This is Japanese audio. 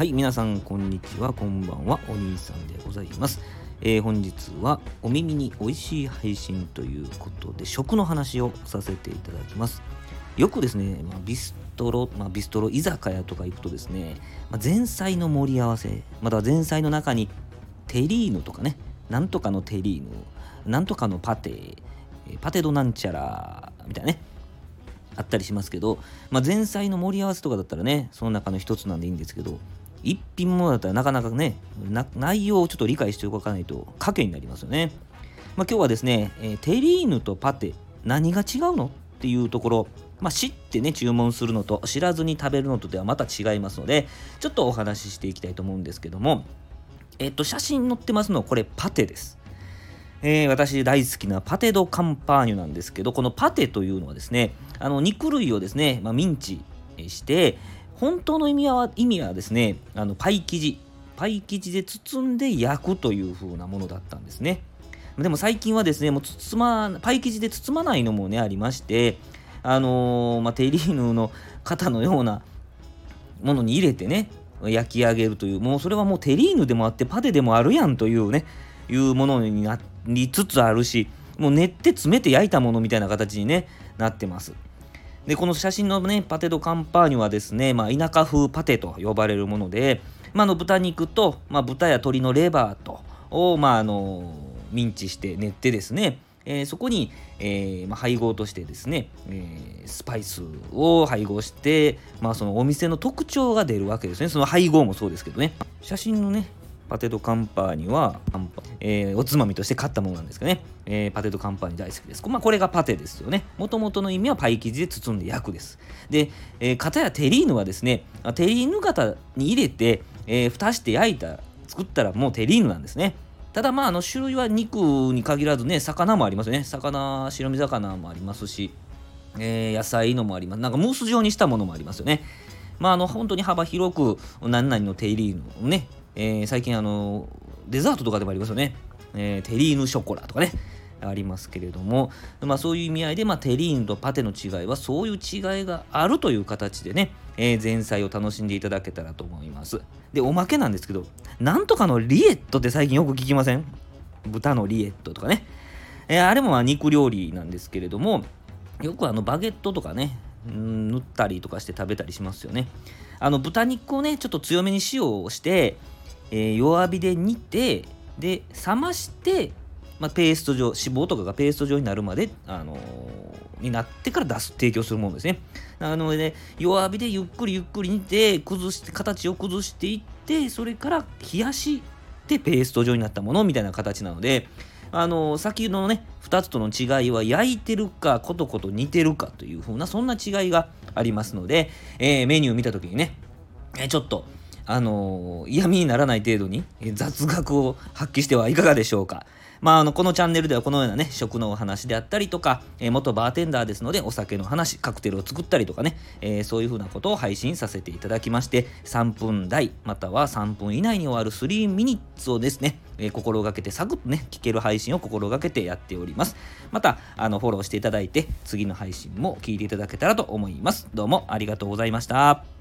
はい、皆さん、こんにちは、こんばんは、お兄さんでございます。えー本日は、お耳に美味しい配信ということで、食の話をさせていただきます。よくですね、まあ、ビストロ、まあ、ビストロ居酒屋とか行くとですね、まあ、前菜の盛り合わせ、または前菜の中に、テリーヌとかね、なんとかのテリーヌ、なんとかのパテ、パテドなんちゃら、みたいなね、あったりしますけど、まあ、前菜の盛り合わせとかだったらねその中の一つなんでいいんですけど一品ものだったらなかなかね内容をちょっと理解しておかないと賭けになりますよね、まあ、今日はですね、えーテリーヌとパテ何が違うの？っていうところ。まあ、知ってね注文するのと知らずに食べるのとではまた違いますのでちょっとお話ししていきたいと思うんですけども。えっと写真載ってますのはこれパテです。えー私大好きなパテ・ド・カンパーニュなんですけどこのパテというのはですねあの肉類をですね、まあ、ミンチして本当の意味は意味はですねあのパイ生地。パイ生地で包んで焼くという風なものだったんですね。でも最近はですねもう包まパイ生地で包まないのもねありましてあのーまあ、テリーヌの型のようなものに入れてね焼き上げるというもうそれはもうテリーヌでもあってパテでもあるやんというねいうものになりつつあるしもう練って詰めて焼いたものみたいな形に、ね、なってます。でこの写真のねパテ・ド・カンパーニュはですね、まあ、田舎風パテと呼ばれるもので、まあ、の豚肉と、まあ、豚や鶏のレバーとを、まあ、あのミンチして練ってですねえーそこに、えーまあ、配合としてですね、えースパイスを配合して、まあ、そのお店の特徴が出るわけですね。その配合もそうですけどね。写真のねパテ・ド・カンパーニュは、えーおつまみとして買ったものなんですけどね、えーパテ・ド・カンパーニュ大好きです。まあ、これがパテですよね。もともとの意味はパイ生地で包んで焼くです。で、えー、片やテリーヌはですね、あテリーヌ型に入れて、えー蓋して焼いた、作ったらもうテリーヌなんですね。ただまああの種類は肉に限らずね魚もありますよね魚白身魚もありますし、えー野菜のもありますなんかムース状にしたものもありますよねまああの本当に幅広く何々のテリーヌをね、えー最近あのデザートとかでもありますよね、えーテリーヌショコラとかねありますけれども、まあ、そういう意味合いで、まあ、テリーヌとパテの違いはそういう違いがあるという形でね、えー前菜を楽しんでいただけたらと思います。でおまけなんですけどなんとかのリエットって最近よく聞きません？豚のリエットとかね、えーあれもまあ肉料理なんですけれどもよくあのバゲットとかねうん塗ったりとかして食べたりしますよね。あの豚肉をねちょっと強めに塩をして、えー弱火で煮てで冷まして、まあ、ペースト状脂肪とかがペースト状になるまで、あのーになってから出す提供するものですね。なので、ね、弱火でゆっくりゆっくり煮て崩して形を崩していってそれから冷やしてペースト状になったものみたいな形なのであの先のね2つとの違いは焼いてるかコトコト煮てるかというふうなそんな違いがありますので、えーメニュー見た時にね、えーちょっとあの嫌味にならない程度に雑学を発揮してはいかがでしょうか。まあ、あのこのチャンネルではこのようなね食のお話であったりとか、えー元バーテンダーですのでお酒の話カクテルを作ったりとかね、えーそういうふうなことを配信させていただきまして3分台または3分以内に終わる3ミニッツをですね、えー心がけてサクッとね聞ける配信を心がけてやっております。またあのフォローしていただいて次の配信も聞いていただけたらと思います。どうもありがとうございました。